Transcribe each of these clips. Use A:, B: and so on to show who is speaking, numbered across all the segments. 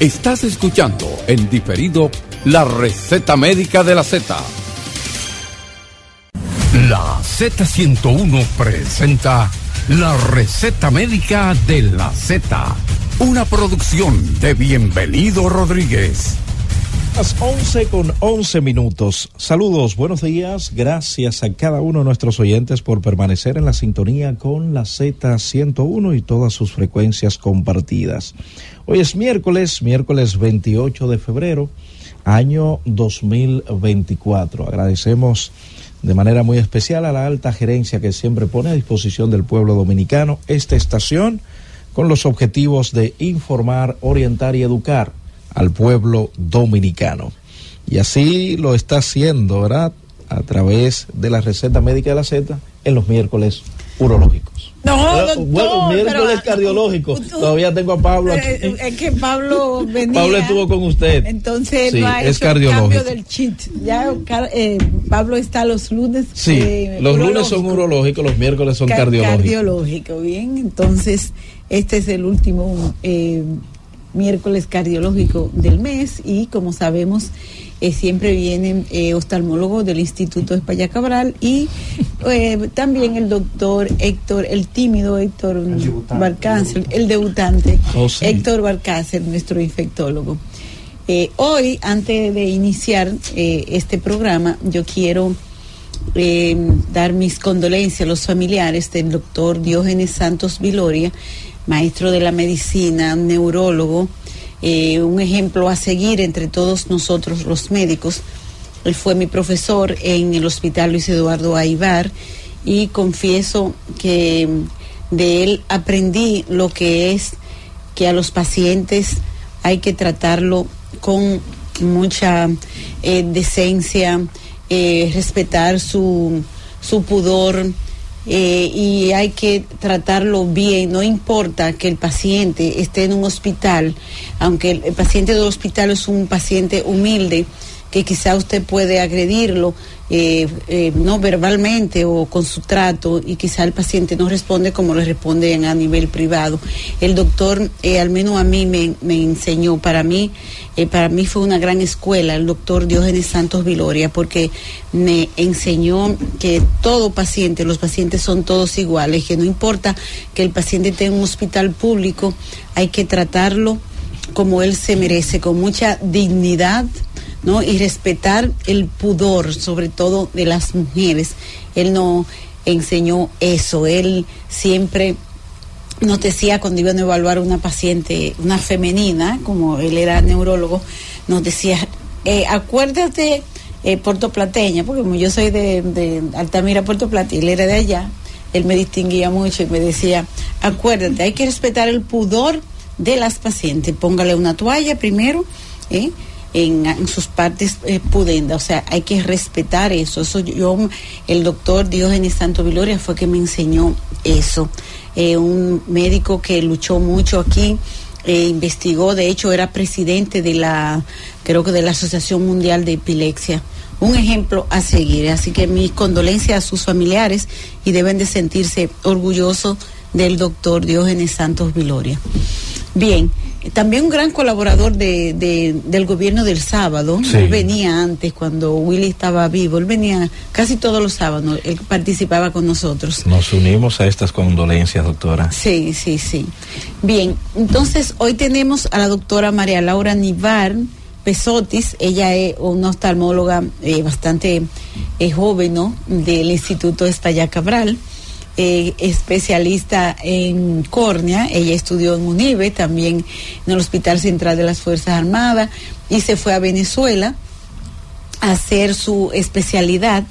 A: Estás escuchando en diferido la receta médica de la Z. La Z101 presenta la receta médica de la Z. Una producción de Bienvenido Rodríguez.
B: Las 11 con 11 minutos. Saludos, buenos días. Gracias a cada uno de nuestros oyentes por permanecer en la sintonía con la Z101 y todas sus frecuencias compartidas. Hoy es miércoles, miércoles 28 de febrero, año 2024. Agradecemos de manera muy especial a la alta gerencia que siempre pone a disposición del pueblo dominicano esta estación con los objetivos de informar, orientar y educar al pueblo dominicano. Y así lo está haciendo, ¿verdad? A través de la receta médica de la Z en los miércoles urológicos.
C: No, doctor,
B: bueno, miércoles cardiológicos. Todavía tengo a Pablo aquí.
C: Eh, Es que Pablo venía.
B: Pablo estuvo con usted.
C: Entonces
B: Sí,
C: no ha
B: es
C: hecho
B: cardiológico.
C: cambio del cheat. Ya eh, Pablo está los lunes.
B: Sí,
C: eh,
B: los lunes son
C: urológico.
B: urológicos, los miércoles son
C: Ca-
B: cardiológicos.
C: Cardiológico, bien. Entonces, este es el último eh, miércoles cardiológico del mes y como sabemos, eh, siempre vienen eh, oftalmólogos del Instituto España Cabral y eh, también el doctor Héctor, el tímido Héctor Barcácer, el debutante,
B: Oh, sí.
C: Héctor Barcácer, nuestro infectólogo. Eh, hoy, antes de iniciar eh, este programa, yo quiero eh, dar mis condolencias a los familiares del doctor Diógenes Santos Viloria, maestro de la medicina, neurólogo, eh, un ejemplo a seguir entre todos nosotros los médicos. Él fue mi profesor en el Hospital Luis Eduardo Aibar y confieso que de él aprendí lo que es que a los pacientes hay que tratarlo con mucha eh, decencia, eh, respetar su, su pudor eh, y hay que tratarlo bien. No importa que el paciente esté en un hospital, aunque el, el paciente del hospital es un paciente humilde, que quizá usted puede agredirlo eh, eh, no verbalmente o con su trato y quizá el paciente no responde como le responden a nivel privado. El doctor, eh, al menos a mí me, me enseñó, para mí, para mí fue una gran escuela el doctor Diógenes Santos Viloria porque me enseñó que todo paciente, los pacientes son todos iguales, que no importa que el paciente esté en un hospital público, hay que tratarlo como él se merece, con mucha dignidad, ¿no? Y respetar el pudor, sobre todo de las mujeres. Él no enseñó eso, él siempre nos decía cuando iban a evaluar una paciente, una femenina, como él era neurólogo, nos decía, eh, acuérdate, eh, puertoplateña, porque como yo soy de, Altamira, Puerto Plata, él era de allá, él me distinguía mucho y me decía, acuérdate, hay que respetar el pudor de las pacientes, póngale una toalla primero, ¿eh? En, sus partes eh, pudendas, o sea, hay que respetar eso. Eso yo, el doctor Diógenes Santo Viloria fue que me enseñó eso. Eh, un médico que luchó mucho aquí, eh, investigó, de hecho era presidente de la, creo que de la Asociación Mundial de Epilepsia. Un ejemplo a seguir, así que mis condolencias a sus familiares y deben de sentirse orgullosos del doctor Diógenes Santos Viloria. Bien, también un gran colaborador de, de- del gobierno del sábado.
B: Sí.
C: Él venía antes, cuando Willy estaba vivo. Él venía casi todos los sábados. Él participaba con nosotros.
B: Nos unimos a estas condolencias, doctora.
C: Sí, sí, sí. Bien, entonces hoy tenemos a la doctora María Laura Nivar Pesotis. Ella es una oftalmóloga eh, bastante eh, joven, ¿no? Del Instituto Estalla Cabral. Eh, especialista en córnea, ella estudió en UNIBE, también en el Hospital Central de las Fuerzas Armadas, y se fue a Venezuela a hacer su especialidad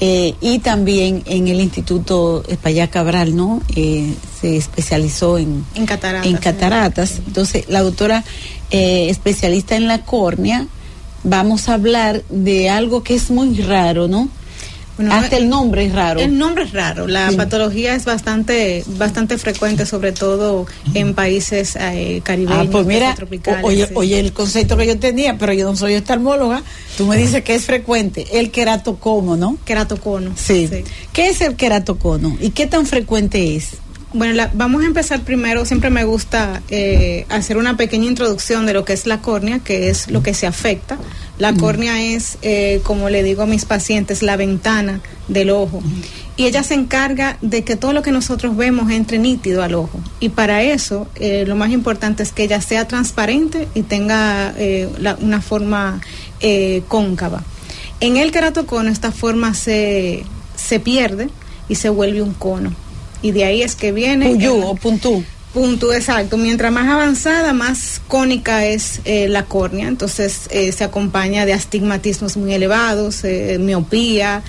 C: eh, y también en el Instituto España Cabral, ¿no? Eh, se especializó en,
D: En cataratas.
C: en cataratas. Entonces, la doctora eh, especialista en la córnea, vamos a hablar de algo que es muy raro, ¿no?
D: Bueno,
C: Hasta el nombre es raro.
D: El nombre es raro. La
C: Sí.
D: patología es bastante bastante frecuente, sobre todo en países eh, caribeños,
C: Ah, pues mira,
D: tropicales.
C: oye,
D: sí.
C: oye el concepto que yo tenía, pero yo no soy oftalmóloga. Tú me dices que es frecuente el queratocono, ¿no?
D: Queratocono.
C: Sí. ¿Qué es el queratocono y qué tan frecuente es?
D: Bueno, vamos a empezar primero. Siempre me gusta eh, hacer una pequeña introducción de lo que es la córnea, que es lo que se afecta. La córnea es, eh, como le digo a mis pacientes, la ventana del ojo. Y ella se encarga de que todo lo que nosotros vemos entre nítido al ojo. Y para eso, eh, lo más importante es que ella sea transparente y tenga una forma cóncava. En el queratocono esta forma se, se pierde y se vuelve un cono y de ahí es que viene.
C: Puyú o puntú.
D: Punto, exacto. Mientras más avanzada, más cónica es eh, la córnea. Entonces eh, se acompaña de astigmatismos muy elevados, eh, miopía,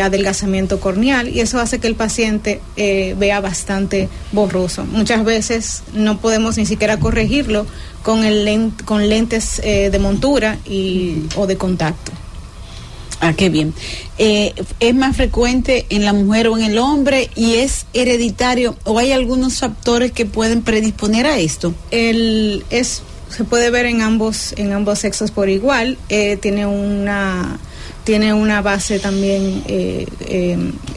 D: adelgazamiento corneal y eso hace que el paciente vea bastante borroso. Muchas veces no podemos ni siquiera corregirlo con, el con lentes de montura y, o de contacto.
C: Ah, qué bien. Eh, ¿Es más frecuente en la mujer o en el hombre y es hereditario o hay algunos factores que pueden predisponer a esto?
D: El, es, se puede ver en ambos, en ambos sexos por igual. Eh, tiene una tiene una base también eh,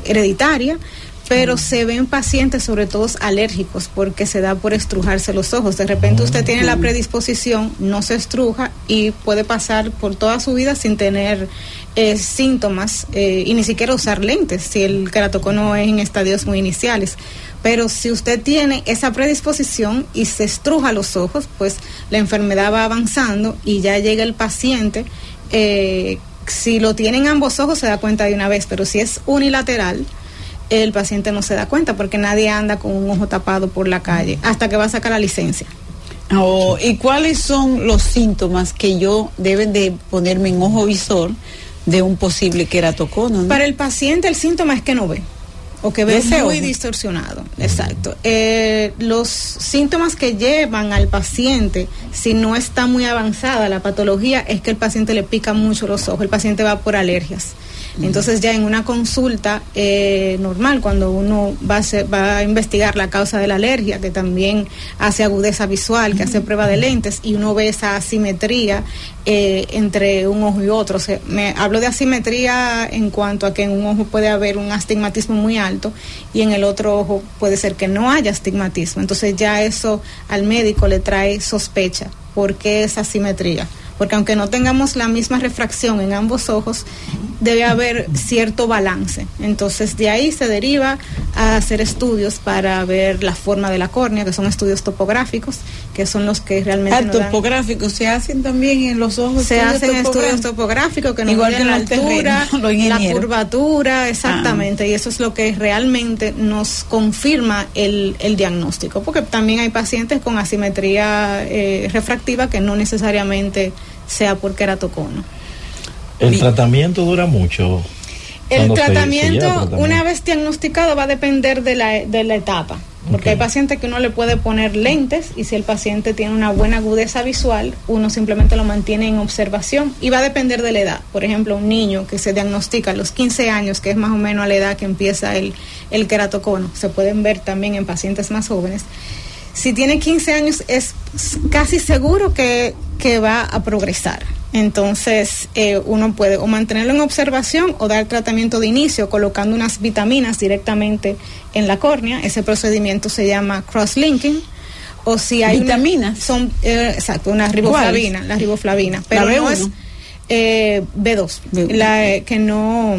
D: hereditaria pero se ven pacientes sobre todo alérgicos porque se da por estrujarse los ojos. De repente usted tiene la predisposición, no se estruja y puede pasar por toda su vida sin tener eh, síntomas eh, y ni siquiera usar lentes si el keratocono es en estadios muy iniciales. Pero si usted tiene esa predisposición y se estruja los ojos, pues la enfermedad va avanzando y ya llega el paciente. Eh, si lo tiene en ambos ojos se da cuenta de una vez, pero si es unilateral, el paciente no se da cuenta porque nadie anda con un ojo tapado por la calle hasta que va a sacar la licencia.
C: Oh, ¿Y cuáles son los síntomas que yo deben de ponerme en ojo visor de un posible queratocono?
D: Para el paciente el síntoma es que no ve o que ve muy distorsionado. Exacto. Eh, los síntomas que llevan al paciente, si no está muy avanzada la patología, es que el paciente le pica mucho los ojos, el paciente va por alergias. Entonces ya en una consulta eh, normal, cuando uno va a, va a investigar la causa de la alergia, que también hace agudeza visual, que hace prueba de lentes, y uno ve esa asimetría eh, entre un ojo y otro. me hablo de asimetría en cuanto a que en un ojo puede haber un astigmatismo muy alto y en el otro ojo puede ser que no haya astigmatismo. Entonces ya eso al médico le trae sospecha. ¿Por qué esa asimetría? Porque aunque no tengamos la misma refracción en ambos ojos, debe haber cierto balance. Entonces de ahí se deriva a hacer estudios para ver la forma de la córnea, que son estudios topográficos, que son los que realmente...
C: Ah, topográficos, se hacen también en los ojos.
D: Se hacen estudios topográficos que nos Igual que la altura, la curvatura, exactamente, ah. y eso es lo que realmente nos confirma el, el diagnóstico, porque también hay pacientes con asimetría eh, refractiva que no necesariamente sea por queratocono.
B: ¿El tratamiento dura mucho?
D: El tratamiento, una vez diagnosticado, va a depender de la, de la etapa. Porque hay pacientes que uno le puede poner lentes y si el paciente tiene una buena agudeza visual, uno simplemente lo mantiene en observación y va a depender de la edad. Por ejemplo, un niño que se diagnostica a los 15 años, que es más o menos a la edad que empieza el, el queratocono, se pueden ver también en pacientes más jóvenes. Si tiene 15 años es casi seguro que, que va a progresar entonces, eh, uno puede o mantenerlo en observación o dar tratamiento de inicio colocando unas vitaminas directamente en la córnea. Ese procedimiento se llama cross-linking. O si hay
C: vitaminas.
D: son, eh, exacto, una riboflavina, la riboflavina. Pero no es eh, B2, La, que no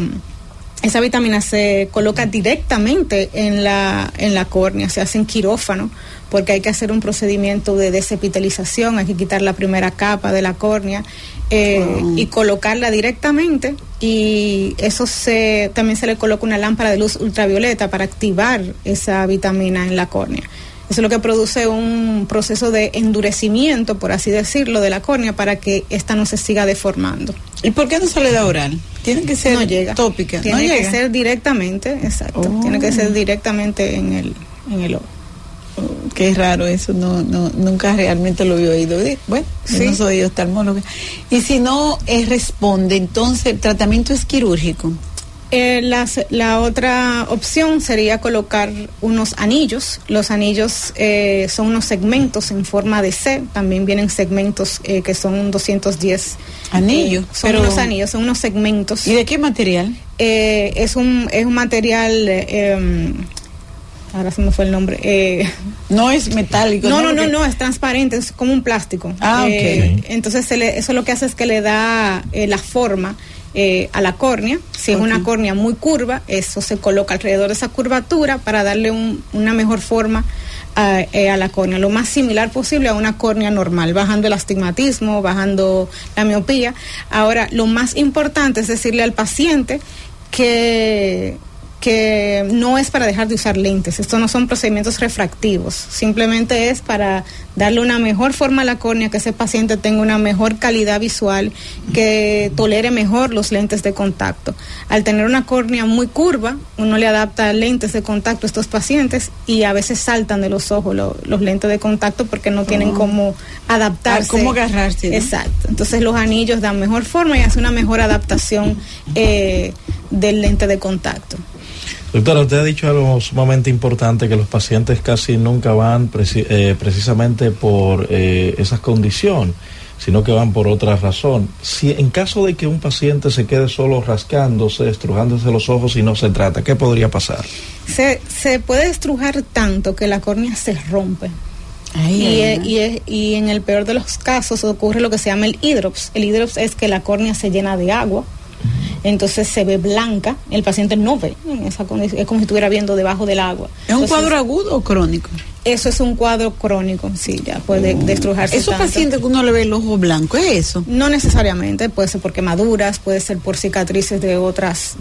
D: esa vitamina se coloca directamente en la, en la córnea, se hace en quirófano, porque hay que hacer un procedimiento de desepitalización, hay que quitar la primera capa de la córnea eh, y colocarla directamente y eso se también se le coloca una lámpara de luz ultravioleta para activar esa vitamina en la córnea. Eso es lo que produce un proceso de endurecimiento, por así decirlo, de la córnea para que ésta no se siga deformando.
C: ¿Y por qué no se le da oral? Tiene que ser
D: no llega.
C: tópica.
D: Tiene que ser directamente, exacto. Tiene que ser oh. directamente en el, en el ojo.
C: Qué raro eso, no, no, nunca realmente lo he oído. Bueno, no soy oftalmóloga. Y si no eh, responde, entonces el tratamiento es quirúrgico.
D: Eh, la otra opción sería colocar unos anillos. Los anillos eh, son unos segmentos en forma de C. También vienen segmentos eh, que son 210
C: anillos.
D: son unos anillos, son unos segmentos.
C: ¿Y de qué material?
D: es un es un material em, ahora se me fue el nombre. Eh,
C: no es metálico.
D: No, no, no, no, es transparente, es como un plástico.
C: Ah,
D: eh, Entonces eso lo que hace es que le da eh, la forma a la córnea. Si es una córnea muy curva, eso se coloca alrededor de esa curvatura para darle una mejor forma a, a, la córnea, lo más similar posible a una córnea normal, bajando el astigmatismo, bajando la miopía. Ahora, lo más importante es decirle al paciente que que no es para dejar de usar lentes, estos no son procedimientos refractivos, simplemente es para darle una mejor forma a la córnea, que ese paciente tenga una mejor calidad visual, que tolere mejor los lentes de contacto. Al tener una córnea muy curva, uno le adapta lentes de contacto a estos pacientes y a veces saltan de los ojos los lentes de contacto porque no tienen oh. cómo adaptarse.
C: cómo agarrarse.
D: Exacto. Entonces los anillos dan mejor forma y hacen una mejor adaptación eh, del lente de contacto.
B: Doctora, usted ha dicho algo sumamente importante, que los pacientes casi nunca van eh, precisamente por eh, esa condición, sino que van por otra razón. Si en caso de que un paciente se quede solo rascándose, estrujándose los ojos y no se trata, ¿qué podría pasar?
D: Se, se puede estrujar tanto que la córnea se rompe. y, y, y, en el peor de los casos ocurre lo que se llama el hidrops. El hidrops es que la córnea se llena de agua entonces se ve blanca, el paciente no ve esa es como si estuviera viendo debajo del agua.
C: ¿Es un cuadro agudo o crónico?
D: Eso es un cuadro crónico, sí, ya puede oh. destruirse.
C: ¿Esos pacientes que uno le ve el ojo blanco, es eso?
D: No necesariamente, puede ser por quemaduras, puede ser por cicatrices de otras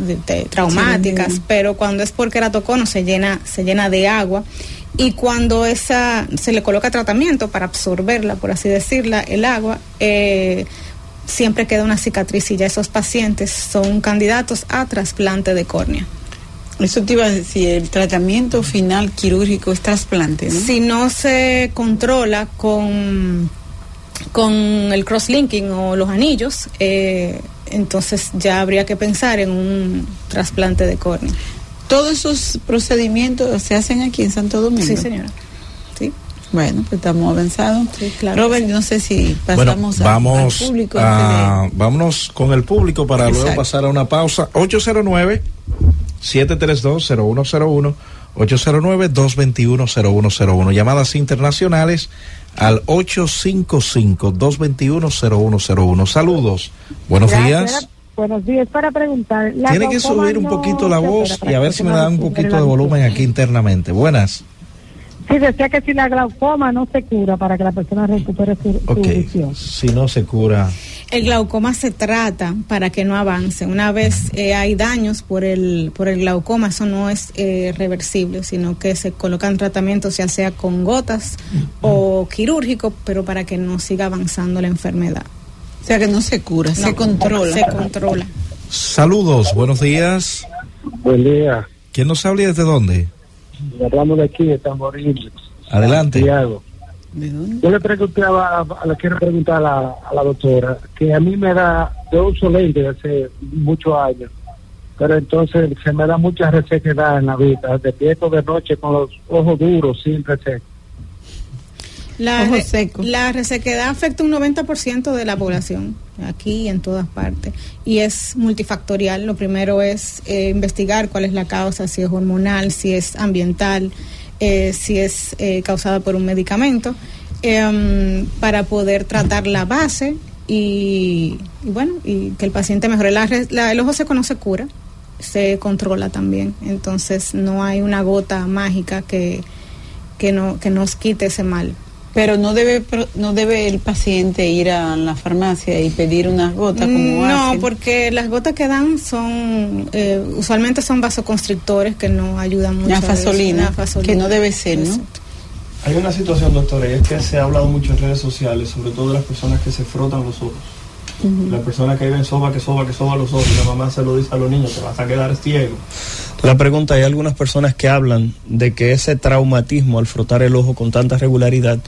D: traumáticas, pero cuando es por queratocono se llena, se llena de agua y cuando esa se le coloca tratamiento para absorberla, por así decirla, el agua, eh, siempre queda una cicatriz y ya esos pacientes son candidatos a trasplante de córnea.
C: Eso te iba a decir, el tratamiento final quirúrgico es trasplante, ¿no?
D: Si no se controla con, con el crosslinking o los anillos, eh, entonces ya habría que pensar en un trasplante de córnea.
C: ¿Todos esos procedimientos se hacen aquí en Santo Domingo?
D: Sí, señora.
C: Bueno, pues estamos avanzados. Robert, no sé si
B: pasamos vamos al público. vámonos con el público para luego pasar a una pausa. 809 732-0101, 809-221-0101. Llamadas internacionales al 855-221-0101. Saludos. Buenos días.
E: Buenos días. Para preguntar.
B: Tiene que subir un poquito la voz y a ver si me dan un poquito de volumen aquí internamente. Buenas.
E: Sí, decía que si la glaucoma no se cura para que la persona recupere su, visión.
B: Si no se cura.
D: El glaucoma se trata para que no avance. Una vez eh, hay daños por el, por el glaucoma, eso no es eh, reversible, sino que se colocan tratamientos ya sea con gotas o quirúrgico, pero para que no siga avanzando la enfermedad.
C: O sea que no se cura, se controla.
D: Se controla.
B: Saludos, buenos días.
F: Buen día.
B: ¿Quién nos habla y desde dónde?
F: Hablando de aquí, de Tamboril.
B: Adelante.
F: Yo le preguntaba, le quiero preguntar a la, doctora, que a mí me da, yo uso lente hace muchos años, pero entonces se me da mucha resequedad en la vida, despierto de noche con los ojos duros, sin resequedad.
D: La, la resequedad afecta un 90% de la población, aquí y en todas partes, y es multifactorial. Lo primero es eh, investigar cuál es la causa, si es hormonal, si es ambiental, eh, si es eh, causada por un medicamento, em, para poder tratar la base y, bueno, y que el paciente mejore. La, el ojo seco no se cura, se controla también, entonces no hay una gota mágica que, que, no, que nos quite ese mal.
C: Pero no debe no debe el paciente ir a la farmacia y pedir unas gotas como
D: No, porque las gotas que dan son eh, usualmente son vasoconstrictores que no ayudan mucho.
C: La fasolina, que no debe ser, ¿no?
G: Hay una situación, doctora, y es que se ha hablado mucho en redes sociales, sobre todo de las personas que se frotan los ojos. La persona que vive en soba, que soba, que soba los ojos, la mamá se lo dice a los niños, te vas a quedar ciego.
H: La pregunta, hay algunas personas que hablan de que ese traumatismo al frotar el ojo con tanta regularidad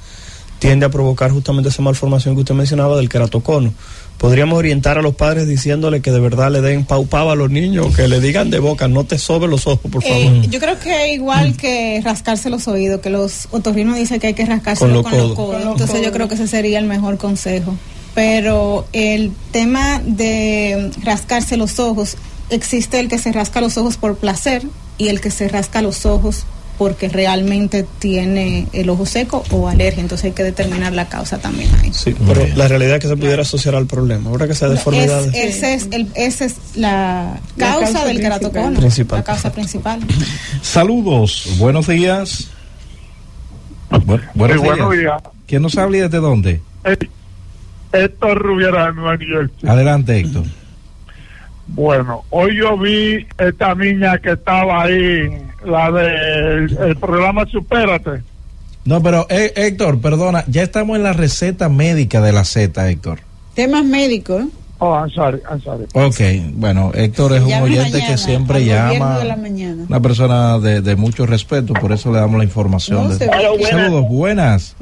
H: tiende a provocar justamente esa malformación que usted mencionaba del keratocono. Podríamos orientar a los padres diciéndole que de verdad le den paupaba a los niños, que le digan de boca, no te sobe los ojos, por favor.
D: Eh, yo creo que igual que rascarse los oídos, que los otorrinos dicen que hay que rascarse con, los codos. Entonces yo creo que ese sería el mejor consejo. Pero el tema de rascarse los ojos, existe el que se rasca los ojos por placer y el que se rasca los ojos porque realmente tiene el ojo seco o alergia. Entonces hay que determinar la causa también ahí.
H: Sí, pero la realidad es que se pudiera asociar al problema. Ahora que sea deformidad.
D: esa es, es la causa, del keratocono. La causa principal.
B: Saludos, buenos días. buenos, días. ¿Quién nos habla y desde dónde?
I: Héctor Rubiera
B: Adelante, Héctor.
I: Bueno, hoy yo vi esta niña que estaba ahí, la del el programa Supérate.
B: No, pero eh, Héctor, perdona, ya estamos en la receta médica de la Z, Héctor.
C: Temas médicos.
I: Oh, I'm sorry, I'm sorry.
B: Ok, bueno, Héctor es un oyente que siempre llama. Una persona de, de, mucho respeto, por eso le damos la información. Saludos, buenas.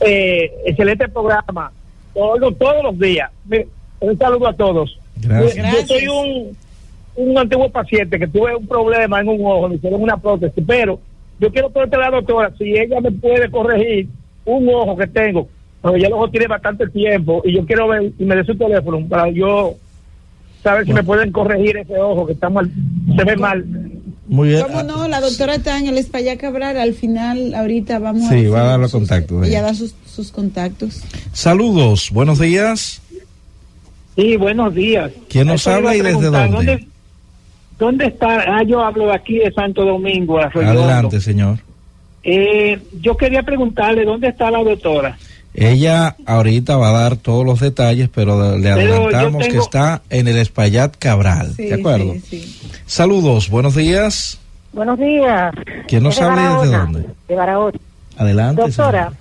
J: Eh, excelente programa. Todos, todos los días. Un saludo a todos.
B: Gracias.
J: Yo, soy un, un antiguo paciente que tuve un problema en un ojo, me hicieron una prótesis, pero yo quiero preguntarle a la doctora si ella me puede corregir un ojo que tengo, porque ya el ojo tiene bastante tiempo y yo quiero ver y me dé su teléfono para yo saber si me pueden corregir ese ojo que está mal, se ve mal.
C: Muy bien. ¿Cómo no? La doctora está en el España Cabral. Al final, ahorita vamos
B: a. Sí, va a dar los contactos.
C: Ella da sus, sus contactos.
B: Saludos, buenos días.
J: Sí, buenos días.
B: ¿Quién nos habla y desde dónde?
J: dónde? está? Ah, yo hablo aquí de Santo Domingo.
B: Adelante, señor.
J: Eh, yo quería preguntarle dónde está la doctora.
B: Ella ahorita va a dar todos los detalles, pero le adelantamos que está en el Espaillat Cabral. ¿De acuerdo? Saludos, buenos días.
K: Buenos días.
B: ¿Quién nos habla y desde dónde?
K: De Barahona.
B: Adelante.
K: Doctora,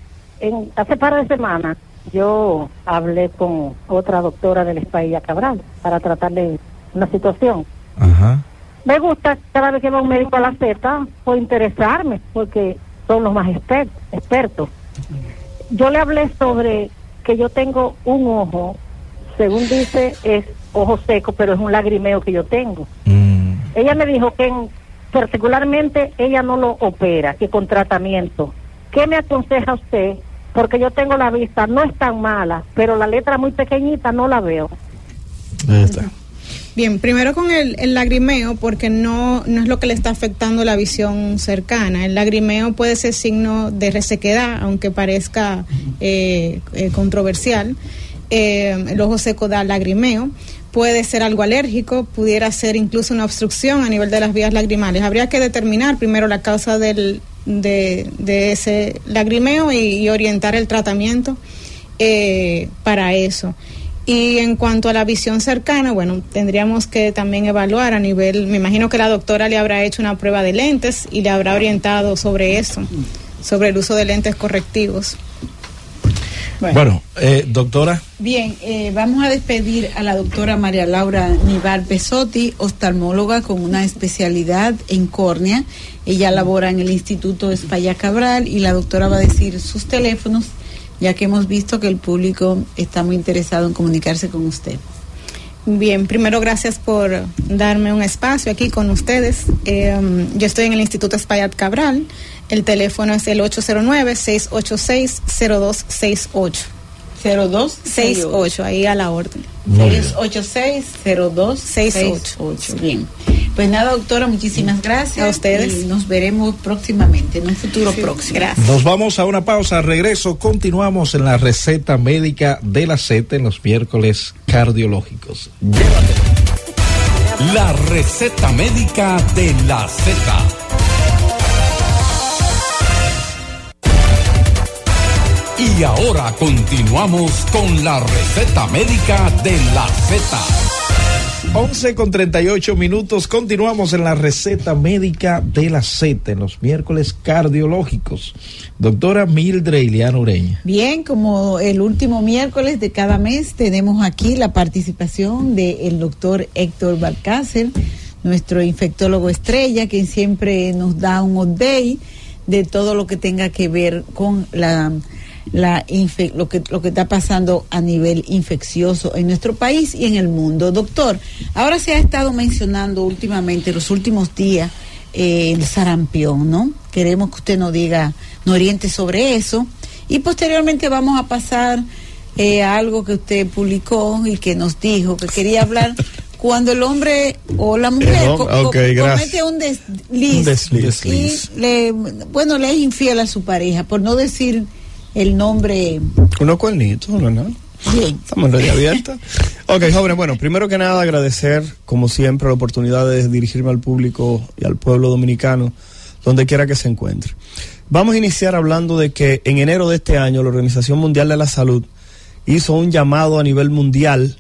K: en, hace par de semanas yo hablé con otra doctora del España Cabral para tratarle una situación.
B: Ajá.
K: Me gusta cada vez que va un médico a la Z por interesarme, porque son los más expertos. Yo le hablé sobre que yo tengo un ojo, según dice, es ojo seco, pero es un lagrimeo que yo tengo. Mm. Ella me dijo que particularmente ella no lo opera, que con tratamiento. ¿Qué me aconseja usted porque yo tengo la vista, no es tan mala, pero la letra muy pequeñita no la veo.
D: Bien, primero con el, lagrimeo, porque no, no es lo que le está afectando la visión cercana. El lagrimeo puede ser signo de resequedad, aunque parezca eh, eh, controversial. Eh, el ojo seco da lagrimeo. Puede ser algo alérgico, pudiera ser incluso una obstrucción a nivel de las vías lagrimales. Habría que determinar primero la causa del, de, ese lagrimeo y, orientar el tratamiento eh, para eso. Y en cuanto a la visión cercana, bueno, tendríamos que también evaluar a nivel, me imagino que la doctora le habrá hecho una prueba de lentes y le habrá orientado sobre eso, sobre el uso de lentes correctivos.
B: Bueno, eh, doctora.
C: Bien, eh, vamos a despedir a la doctora María Laura Nivar Pesotti, oftalmóloga con una especialidad en córnea. Ella labora en el Instituto España Cabral y la doctora va a decir sus teléfonos, ya que hemos visto que el público está muy interesado en comunicarse con usted.
D: Bien, primero gracias por darme un espacio aquí con ustedes. Eh, yo estoy en el Instituto Espaillat Cabral. El teléfono es el 809-686-0268. 0268, ahí a la orden.
C: 686-0268. Bien. Pues nada, doctora, muchísimas gracias.
D: A ustedes.
C: Y nos veremos próximamente, en un futuro próximo.
B: Gracias. Nos vamos a una pausa. Regreso. Continuamos en la receta médica de la Z en los miércoles cardiológicos.
A: La receta médica de la Z. Y ahora continuamos con la receta médica de la Z.
B: 11 con 38 minutos. Continuamos en la receta médica de la Z en los miércoles cardiológicos. Doctora Mildred Iliana Ureña.
C: Bien, como el último miércoles de cada mes tenemos aquí la participación del doctor Héctor Balcácer, nuestro infectólogo estrella, que siempre nos da un update de todo lo que tenga que ver con la la lo, que, lo que está pasando a nivel infeccioso en nuestro país y en el mundo. Doctor, ahora se ha estado mencionando últimamente, los últimos días, eh, el sarampión, ¿no? Queremos que usted nos diga, nos oriente sobre eso. Y posteriormente vamos a pasar eh, a algo que usted publicó y que nos dijo que quería hablar cuando el hombre o la mujer comete un desliz, y le, bueno, le es infiel a su pareja, por no decir el nombre.
H: Unos cuernitos, no. Bien. Estamos en abierta. ok, jóvenes, bueno, primero que nada agradecer, como siempre, la oportunidad de dirigirme al público y al pueblo dominicano, donde quiera que se encuentre. Vamos a iniciar hablando de que en enero de este año la Organización Mundial de la Salud hizo un llamado a nivel mundial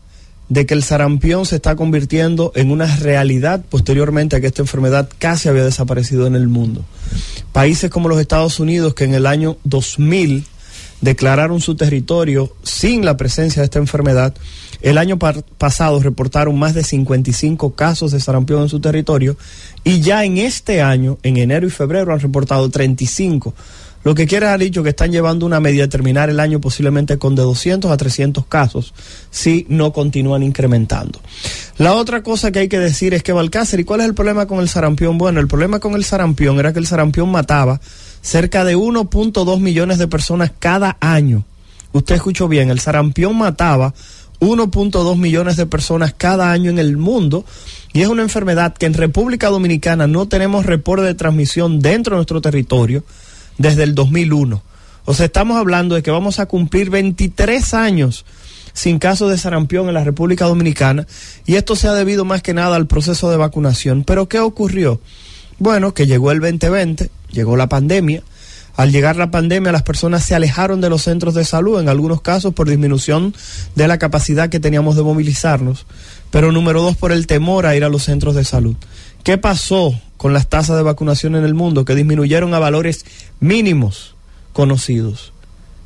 H: de que el sarampión se está convirtiendo en una realidad posteriormente a que esta enfermedad casi había desaparecido en el mundo. Países como los Estados Unidos que en el año 2000 declararon su territorio sin la presencia de esta enfermedad. El año pasado reportaron más de 55 casos de sarampión en su territorio y ya en este año, en enero y febrero, han reportado 35. Lo que quiere ha dicho que están llevando una media de terminar el año posiblemente con de 200 a 300 casos si no continúan incrementando. La otra cosa que hay que decir es que Balcácer, ¿y cuál es el problema con el sarampión? Bueno, el problema con el sarampión era que el sarampión mataba cerca de 1.2 millones de personas cada año. Usted escuchó bien, el sarampión mataba 1.2 millones de personas cada año en el mundo y es una enfermedad que en República Dominicana no tenemos reporte de transmisión dentro de nuestro territorio desde el 2001. O sea, estamos hablando de que vamos a cumplir 23 años sin casos de sarampión en la República Dominicana y esto se ha debido más que nada al proceso de vacunación. Pero ¿qué ocurrió? Bueno, que llegó el 2020, llegó la pandemia. Al llegar la pandemia, las personas se alejaron de los centros de salud, en algunos casos por disminución de la capacidad que teníamos de movilizarnos, pero número dos, por el temor a ir a los centros de salud. ¿Qué pasó con las tasas de vacunación en el mundo? Que disminuyeron a valores mínimos conocidos.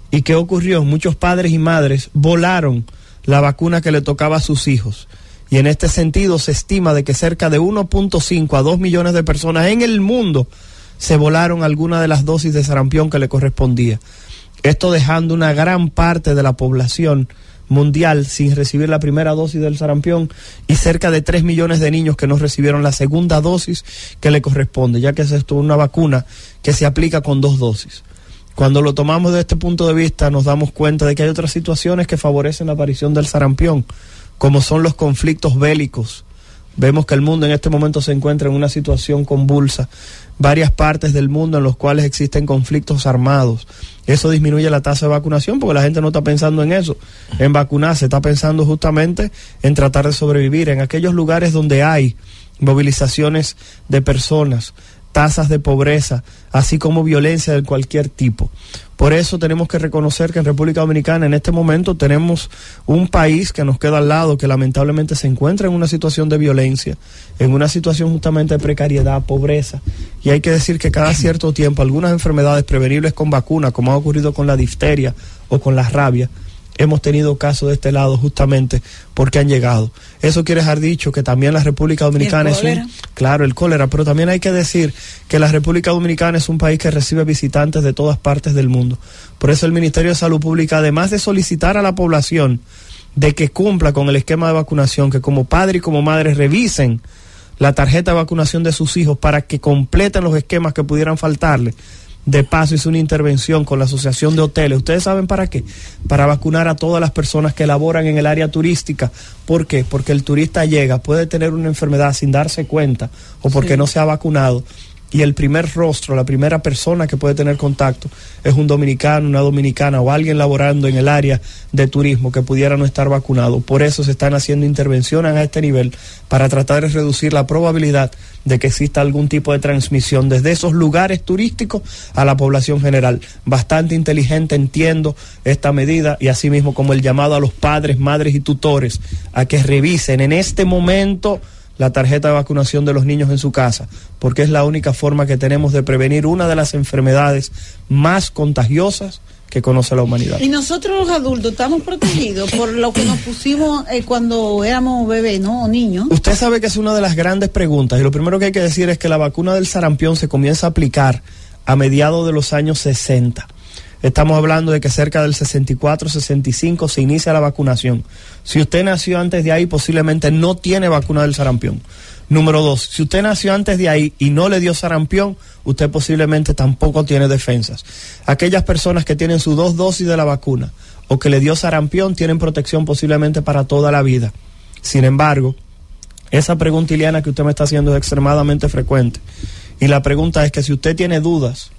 H: ¿Y qué ocurrió? Muchos padres y madres volaron la vacuna que le tocaba a sus hijos y en este sentido se estima de que cerca de 1.5 a 2 millones de personas en el mundo se volaron alguna de las dosis de sarampión que le correspondía. Esto dejando una gran parte de la población mundial sin recibir la primera dosis del sarampión y cerca de 3 millones de niños que no recibieron la segunda dosis que le corresponde, ya que es esto una vacuna que se aplica con dos dosis. Cuando lo tomamos de este punto de vista nos damos cuenta de que hay otras situaciones que favorecen la aparición del sarampión como son los conflictos bélicos. Vemos que el mundo en este momento se encuentra en una situación convulsa. Varias partes del mundo en los cuales existen conflictos armados. Eso disminuye la tasa de vacunación porque la gente no está pensando en eso, en vacunarse, está pensando justamente en tratar de sobrevivir en aquellos lugares donde hay movilizaciones de personas, tasas de pobreza, así como violencia de cualquier tipo. Por eso tenemos que reconocer que en República Dominicana en este momento tenemos un país que nos queda al lado, que lamentablemente se encuentra en una situación de violencia, en una situación justamente de precariedad, pobreza. Y hay que decir que cada cierto tiempo algunas enfermedades prevenibles con vacuna, como ha ocurrido con la difteria o con la rabia, hemos tenido casos de este lado justamente porque han llegado. Eso quiere dejar dicho que también la República Dominicana es un... Claro, el cólera, pero también hay que decir que la República Dominicana es un país que recibe visitantes de todas partes del mundo. Por eso el Ministerio de Salud Pública, además de solicitar a la población de que cumpla con el esquema de vacunación, que como padre y como madre revisen la tarjeta de vacunación de sus hijos para que completen los esquemas que pudieran faltarle, de paso hizo una intervención con la Asociación de Hoteles. ¿Ustedes saben para qué? Para vacunar a todas las personas que laboran en el área turística. ¿Por qué? Porque el turista llega, puede tener una enfermedad sin darse cuenta o porque no se ha vacunado y el primer rostro, la primera persona que puede tener contacto es un dominicano, una dominicana o alguien laborando en el área de turismo que pudiera no estar vacunado. Por eso se están haciendo intervenciones a este nivel para tratar de reducir la probabilidad de que exista algún tipo de transmisión desde esos lugares turísticos a la población general. Bastante inteligente entiendo esta medida y asimismo como el llamado a los padres, madres y tutores a que revisen en este momento la tarjeta de vacunación de los niños en su casa, porque es la única forma que tenemos de prevenir una de las enfermedades más contagiosas que conoce la humanidad.
C: Y nosotros los adultos estamos protegidos por lo que nos pusimos eh, cuando éramos bebés, ¿no? O niños.
H: Usted sabe que es una de las grandes preguntas y lo primero que hay que decir es que la vacuna del sarampión se comienza a aplicar a mediados de los años 60. Estamos hablando de que cerca del 64-65 se inicia la vacunación. Si usted nació antes de ahí, posiblemente no tiene vacuna del sarampión. Número dos, si usted nació antes de ahí y no le dio sarampión, usted posiblemente tampoco tiene defensas. Aquellas personas que tienen sus dos dosis de la vacuna o que le dio sarampión tienen protección posiblemente para toda la vida. Sin embargo, Esa pregunta, Iliana, que usted me está haciendo es extremadamente frecuente. Y la pregunta es que si usted tiene dudas,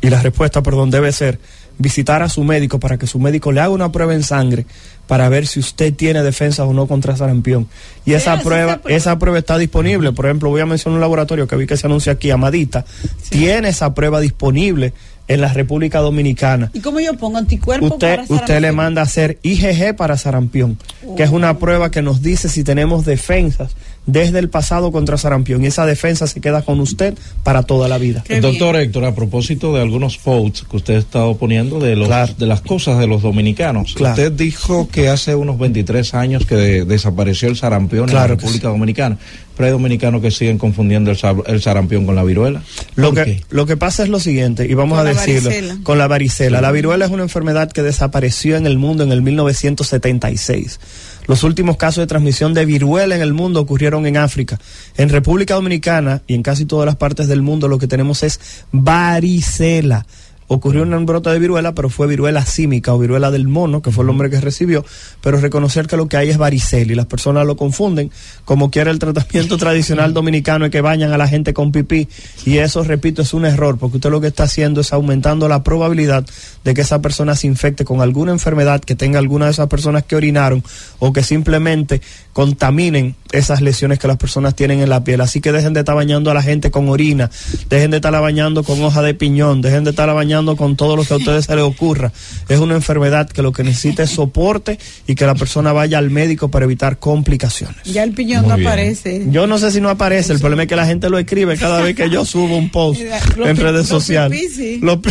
H: y la respuesta, perdón, debe ser visitar a su médico para que su médico le haga una prueba en sangre para ver si usted tiene defensa o no contra sarampión. Y esa prueba, esa prueba está disponible. Por ejemplo, voy a mencionar un laboratorio que vi que se anuncia aquí, Amadita, tiene esa prueba disponible en la República Dominicana.
C: ¿Y cómo yo pongo anticuerpos
H: usted, Usted le manda a hacer IgG para sarampión, que es una oh. prueba que nos dice si tenemos defensas desde el pasado contra sarampión. Y esa defensa se queda con usted para toda la vida.
B: Doctor Héctor, a propósito de algunos votes que usted ha estado poniendo de, los, de las cosas de los dominicanos, usted dijo que hace unos 23 años que desapareció el sarampión en la República Dominicana. Pero hay dominicanos que siguen confundiendo el, sarampión con la viruela.
H: Lo que, lo que pasa es lo siguiente, y vamos a decirlo, con la varicela. La viruela es una enfermedad que desapareció en el mundo en el 1976. Los últimos casos de transmisión de viruela en el mundo ocurrieron en África. En República Dominicana y en casi todas las partes del mundo lo que tenemos es varicela ocurrió un brote de viruela, pero fue viruela símica o viruela del mono, que fue el hombre que recibió, pero reconocer que lo que hay es varicela y las personas lo confunden, como quiera el tratamiento tradicional dominicano y que bañan a la gente con pipí, y eso, repito, es un error, porque usted lo que está haciendo es aumentando la probabilidad de que esa persona se infecte con alguna enfermedad que tenga alguna de esas personas que orinaron o que simplemente contaminen esas lesiones que las personas tienen en la piel. Así que dejen de estar bañando a la gente con orina, dejen de estar bañando con hoja de piñón, dejen de estar bañando con todo lo que a ustedes se les ocurra. Es una enfermedad que lo que necesita es soporte y que la persona vaya al médico para evitar complicaciones.
C: Ya el piñón no aparece.
H: Yo no sé si no aparece, el problema es que la gente lo escribe cada vez que yo subo un post en redes sociales. Lo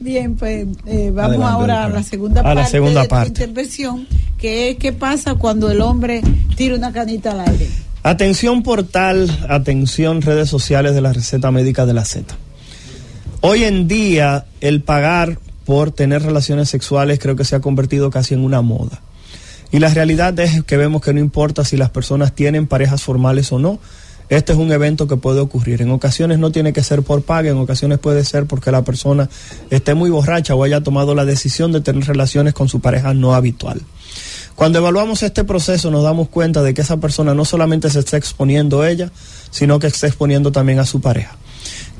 C: Bien, pues eh, vamos ahora a la segunda parte
H: la segunda
C: de
H: parte.
C: intervención, que es qué pasa cuando el hombre tira una canita al aire.
H: Atención portal, atención redes sociales de la receta médica de la Z. Hoy en día el pagar por tener relaciones sexuales creo que se ha convertido casi en una moda. Y la realidad es que vemos que no importa si las personas tienen parejas formales o no, este es un evento que puede ocurrir. En ocasiones no tiene que ser por paga, en ocasiones puede ser porque la persona esté muy borracha o haya tomado la decisión de tener relaciones con su pareja no habitual. Cuando evaluamos este proceso nos damos cuenta de que esa persona no solamente se está exponiendo ella, sino que está exponiendo también a su pareja.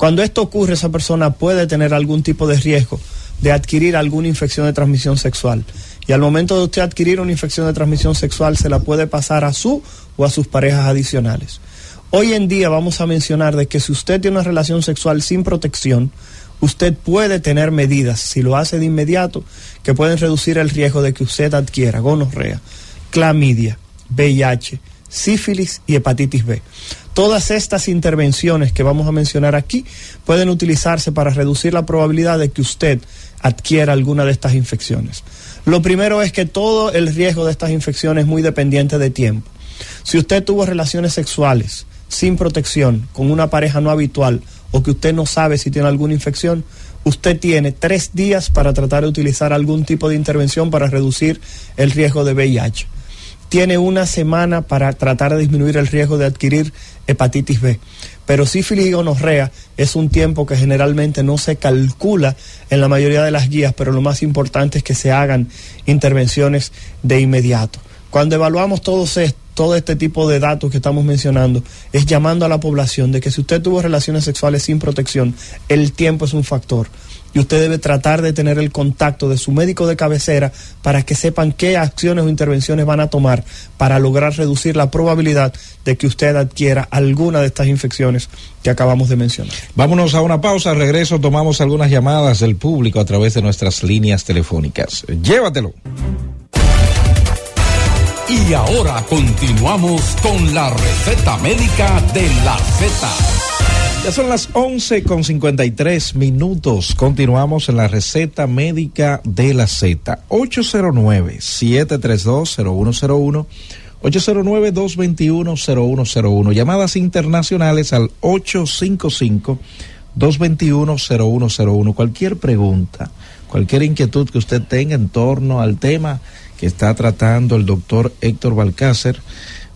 H: Cuando esto ocurre, esa persona puede tener algún tipo de riesgo de adquirir alguna infección de transmisión sexual. Y al momento de usted adquirir una infección de transmisión sexual, se la puede pasar a su o a sus parejas adicionales. Hoy en día vamos a mencionar de que si usted tiene una relación sexual sin protección, usted puede tener medidas, si lo hace de inmediato, que pueden reducir el riesgo de que usted adquiera gonorrea, clamidia, VIH, sífilis y hepatitis B. Todas estas intervenciones que vamos a mencionar aquí pueden utilizarse para reducir la probabilidad de que usted adquiera alguna de estas infecciones. Lo primero es que todo el riesgo de estas infecciones es muy dependiente de tiempo. Si usted tuvo relaciones sexuales sin protección con una pareja no habitual o que usted no sabe si tiene alguna infección, usted tiene tres días para tratar de utilizar algún tipo de intervención para reducir el riesgo de VIH. Tiene una semana para tratar de disminuir el riesgo de adquirir hepatitis B. Pero sífilis y gonorrea es un tiempo que generalmente no se calcula en la mayoría de las guías, pero lo más importante es que se hagan intervenciones de inmediato. Cuando evaluamos todo este tipo de datos que estamos mencionando, es llamando a la población de que si usted tuvo relaciones sexuales sin protección, el tiempo es un factor. Y usted debe tratar de tener el contacto de su médico de cabecera para que sepan qué acciones o intervenciones van a tomar para lograr reducir la probabilidad de que usted adquiera alguna de estas infecciones que acabamos de mencionar.
B: Vámonos a una pausa, regreso, tomamos algunas llamadas del público a través de nuestras líneas telefónicas. Llévatelo.
A: Y ahora continuamos con la receta médica de la Z.
B: Ya son las 11 con 53 minutos. Continuamos en la receta médica de la Z. 809-732-0101. 809-221-0101. Llamadas internacionales al 855-221-0101. Cualquier pregunta, cualquier inquietud que usted tenga en torno al tema que está tratando el doctor Héctor Balcácer,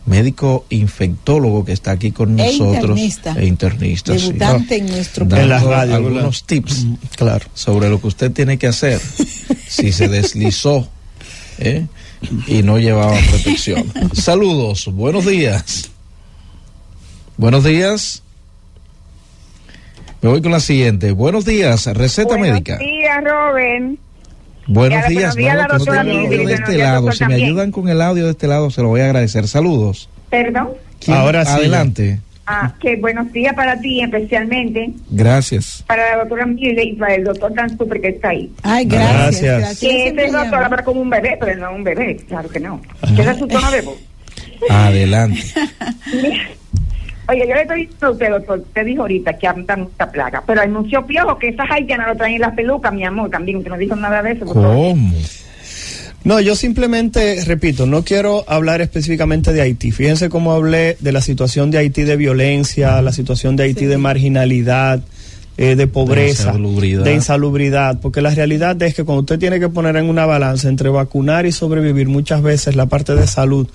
B: médico infectólogo que está aquí con e nosotros
C: internista,
B: e internista
C: debutante en nuestro
B: en la radio, algunos tips mm, claro sobre lo que usted tiene que hacer si se deslizó ¿eh? y no llevaban protección. Saludos, buenos días. Buenos días. Me voy con la siguiente. Buenos días, receta médica.
L: Buenos días, Robin.
B: Buenos días, de este lado. Si me ayudan con el audio de este lado, se lo voy a agradecer. Saludos.
L: Perdón.
B: Ahora sí. Adelante.
L: Ah, que buenos días para ti especialmente.
B: Gracias.
L: Para la doctora Mille y para el doctor tan super que está ahí.
C: Ay, gracias. gracias.
L: Que este doctor habla como un bebé, pero no un bebé, claro que no. ¿Qué es su tono de voz?
B: Adelante.
L: Oye, yo le estoy diciendo a usted, doctor, usted dijo ahorita que hay mucha plaga, pero anunció Piojo que esas haitianas lo traen en las pelucas, mi amor, también, usted no dijo nada de eso.
B: ¿Cómo?
H: No, yo simplemente, repito, no quiero hablar específicamente de Haití. Fíjense cómo hablé de la situación de Haití de violencia, la situación de Haití de marginalidad, eh, de pobreza, de insalubridad. porque la realidad es que cuando usted tiene que poner en una balanza entre vacunar y sobrevivir, muchas veces la parte de salud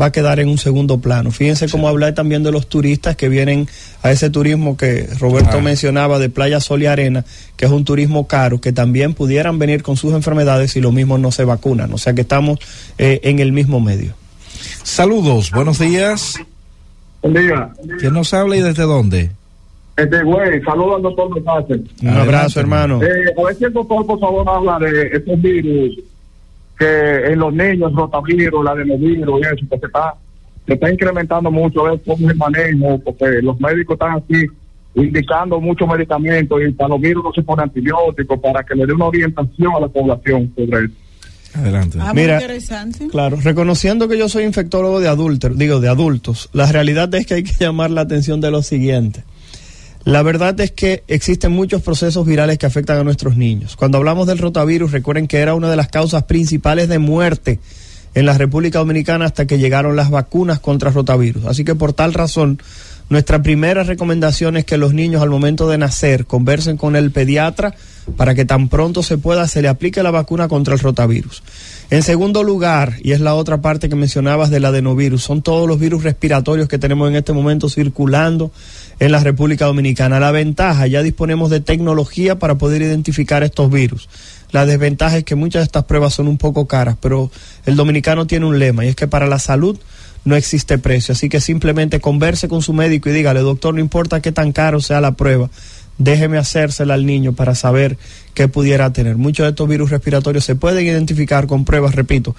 H: va a quedar en un segundo plano. Fíjense cómo hablar también de los turistas que vienen a ese turismo que Roberto ah. mencionaba de playa, sol y arena, que es un turismo caro, que también pudieran venir con sus enfermedades y lo mismo no se vacunan. O sea que estamos eh, en el mismo medio.
B: Saludos, buenos días.
M: Buen día.
B: ¿Quién nos habla y desde dónde?
M: Este güey, saludos al doctor
H: Un abrazo, hermano.
M: Eh, a ver si el doctor, por favor, habla de estos virus que en los niños, rotavirus, la adenovirus y eso, que se está, se está incrementando mucho, ver cómo es el manejo, porque los médicos están así indicando muchos medicamentos y para los virus no se pone antibióticos para que le dé una orientación a la población sobre eso.
B: Adelante.
H: Ah, Mira, claro, reconociendo que yo soy infectólogo de adultos, digo de adultos, la realidad es que hay que llamar la atención de lo siguiente. La verdad es que existen muchos procesos virales que afectan a nuestros niños. Cuando hablamos del rotavirus, recuerden que era una de las causas principales de muerte en la República Dominicana hasta que llegaron las vacunas contra rotavirus. Así que por tal razón, nuestra primera recomendación es que los niños al momento de nacer conversen con el pediatra para que tan pronto se pueda se le aplique la vacuna contra el rotavirus. En segundo lugar, y es la otra parte que mencionabas del adenovirus, son todos los virus respiratorios que tenemos en este momento circulando en la República Dominicana. La ventaja, ya disponemos de tecnología para poder identificar estos virus. La desventaja es que muchas de estas pruebas son un poco caras, pero el dominicano tiene un lema y es que para la salud no existe precio. Así que simplemente converse con su médico y dígale, doctor, no importa qué tan caro sea la prueba, déjeme hacérsela al niño para saber qué pudiera tener. Muchos de estos virus respiratorios se pueden identificar con pruebas, repito,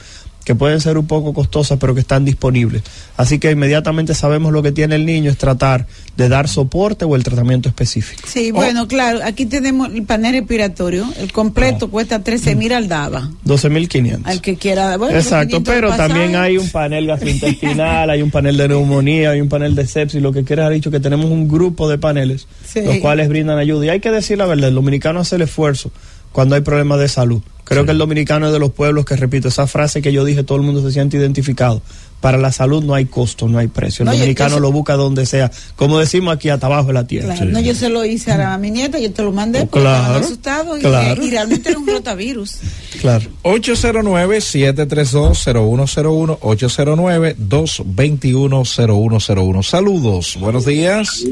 H: que pueden ser un poco costosas, pero que están disponibles. Así que inmediatamente sabemos lo que tiene el niño, es tratar de dar soporte o el tratamiento específico.
C: Sí, bueno, claro, aquí tenemos el panel respiratorio, el completo cuesta 13 mil al DABA.
H: 12 mil 500.
C: Al que quiera.
H: Exacto, pero también hay un panel gastrointestinal, hay un panel de neumonía, hay un panel de sepsis, lo que quieras ha dicho que tenemos un grupo de paneles, los cuales brindan ayuda. Y hay que decir la verdad, el dominicano hace el esfuerzo cuando hay problemas de salud. Creo que el dominicano es de los pueblos que, repito, esa frase que yo dije, todo el mundo se siente identificado. Para la salud no hay costo, no hay precio. El dominicano lo busca donde sea. Como decimos aquí, hasta abajo de la tierra.
C: Claro, no, yo se lo hice a, mi nieta, yo te lo mandé
H: porque claro,
C: asustado y,
H: y,
C: realmente era un rotavirus.
B: Claro. 809-732-0101, 809-221-0101. Saludos, buenos días.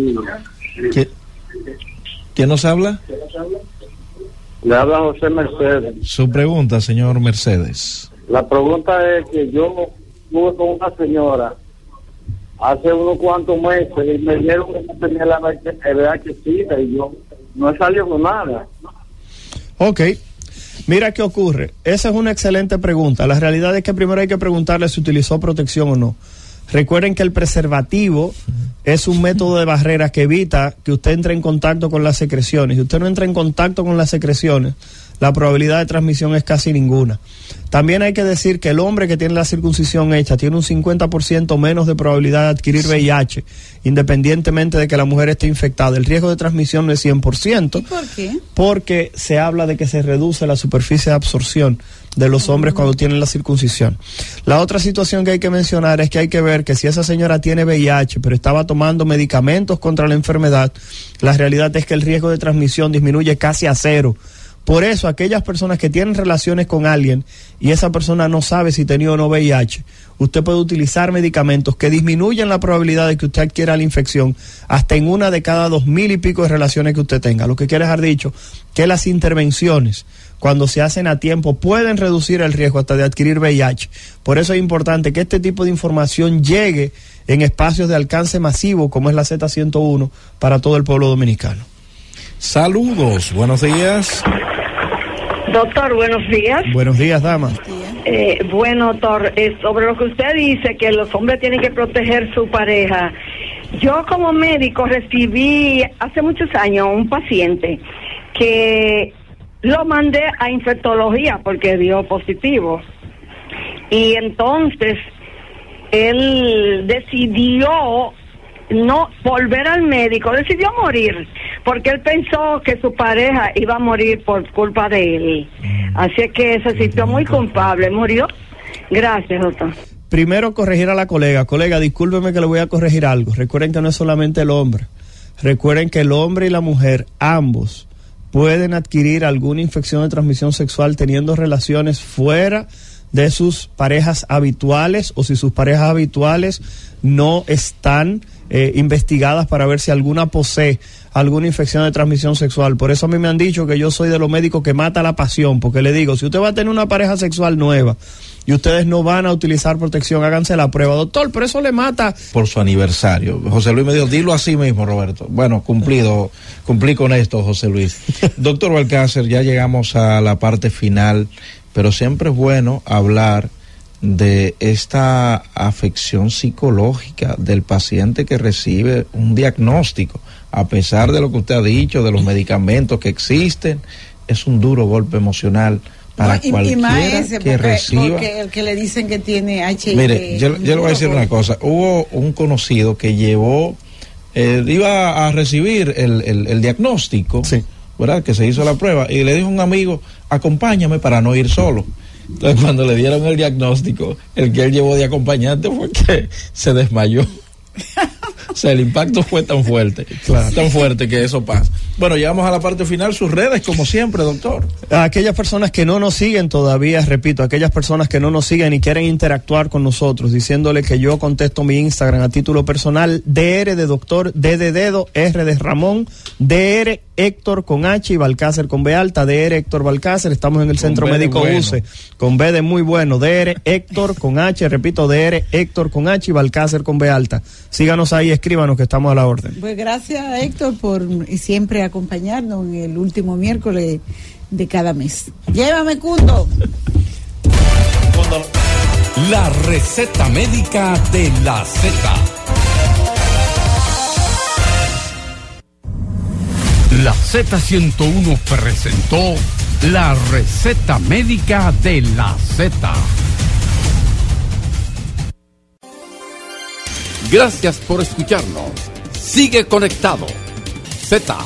B: ¿Quién nos habla? ¿Quién nos habla?
N: Le habla José Mercedes.
B: Su pregunta, señor Mercedes.
N: La pregunta es que yo estuve con una señora hace unos cuantos meses y me dieron que tenía la VHC y yo no he salido con nada.
H: Ok. Mira qué ocurre. Esa es una excelente pregunta. La realidad es que primero hay que preguntarle si utilizó protección o no. Recuerden que el preservativo es un método de barrera que evita que usted entre en contacto con las secreciones. Si usted no entra en contacto con las secreciones, la probabilidad de transmisión es casi ninguna. También hay que decir que el hombre que tiene la circuncisión hecha tiene un 50% menos de probabilidad de adquirir VIH, independientemente de que la mujer esté infectada. El riesgo de transmisión no es 100%.
C: ¿Y por qué?
H: Porque se habla de que se reduce la superficie de absorción de los hombres cuando tienen la circuncisión. La otra situación que hay que mencionar es que hay que ver que si esa señora tiene VIH, pero estaba tomando medicamentos contra la enfermedad, la realidad es que el riesgo de transmisión disminuye casi a cero Por eso, aquellas personas que tienen relaciones con alguien y esa persona no sabe si tenía o no VIH, usted puede utilizar medicamentos que disminuyen la probabilidad de que usted adquiera la infección hasta en una de cada dos mil y pico de relaciones que usted tenga. Lo que quiere dejar dicho que las intervenciones cuando se hacen a tiempo pueden reducir el riesgo hasta de adquirir VIH. Por eso es importante que este tipo de información llegue en espacios de alcance masivo como es la Z101 para todo el pueblo dominicano.
B: Saludos, buenos días.
O: Doctor, buenos días.
H: Buenos días, dama.
O: Eh, bueno, doctor, eh, sobre lo que usted dice, que los hombres tienen que proteger su pareja. Yo como médico recibí hace muchos años un paciente que lo mandé a infectología porque dio positivo. Y entonces él decidió no volver al médico, decidió morir, porque él pensó que su pareja iba a morir por culpa de él. Mm. Así que se sintió muy culpable, murió. Gracias, doctor.
H: Primero corregir a la colega. Colega, discúlpeme que le voy a corregir algo. Recuerden que no es solamente el hombre. Recuerden que el hombre y la mujer, ambos, pueden adquirir alguna infección de transmisión sexual teniendo relaciones fuera de sus parejas habituales o si sus parejas habituales no están eh, investigadas para ver si alguna posee alguna infección de transmisión sexual. Por eso a mí me han dicho que yo soy de los médicos que mata la pasión, porque le digo, si usted va a tener una pareja sexual nueva y ustedes no van a utilizar protección, háganse la prueba, doctor, pero eso le mata.
B: Por su aniversario. José Luis me dijo, dilo así mismo, Roberto. Bueno, cumplido, cumplí con esto, José Luis. doctor Balcácer, ya llegamos a la parte final, pero siempre es bueno hablar de esta afección psicológica del paciente que recibe un diagnóstico, a pesar de lo que usted ha dicho, de los medicamentos que existen, es un duro golpe emocional para cualquiera que reciba.
C: Porque el que le dicen que tiene HIV.
B: Mire, yo, le voy a decir una cosa. Hubo un conocido que llevó, eh, iba a recibir el, el, diagnóstico, ¿verdad? Que se hizo la prueba y le dijo a un amigo, acompáñame para no ir solo. Entonces, cuando le dieron el diagnóstico, el que él llevó de acompañante fue que se desmayó. o sea, el impacto fue tan fuerte, tan fuerte que eso pasa. Bueno, llegamos a la parte final, sus redes, como siempre, doctor.
H: A aquellas personas que no nos siguen todavía, repito, aquellas personas que no nos siguen y quieren interactuar con nosotros, diciéndole que yo contesto mi Instagram a título personal, DR de doctor, D de dedo, R de Ramón, DR Héctor con H y Balcácer con B alta, DR Héctor Balcácer, estamos en el Centro Médico UCE, con B de muy bueno, DR Héctor con H, repito, DR Héctor con H y Balcácer con B alta. Síganos ahí, escríbanos que estamos a la orden.
C: Pues gracias Héctor por siempre acompañarnos en el último miércoles de cada mes. Llévame, Cundo.
A: La receta médica de la Z. La Z101 presentó la receta médica de la Z. Gracias por escucharnos. Sigue conectado. Z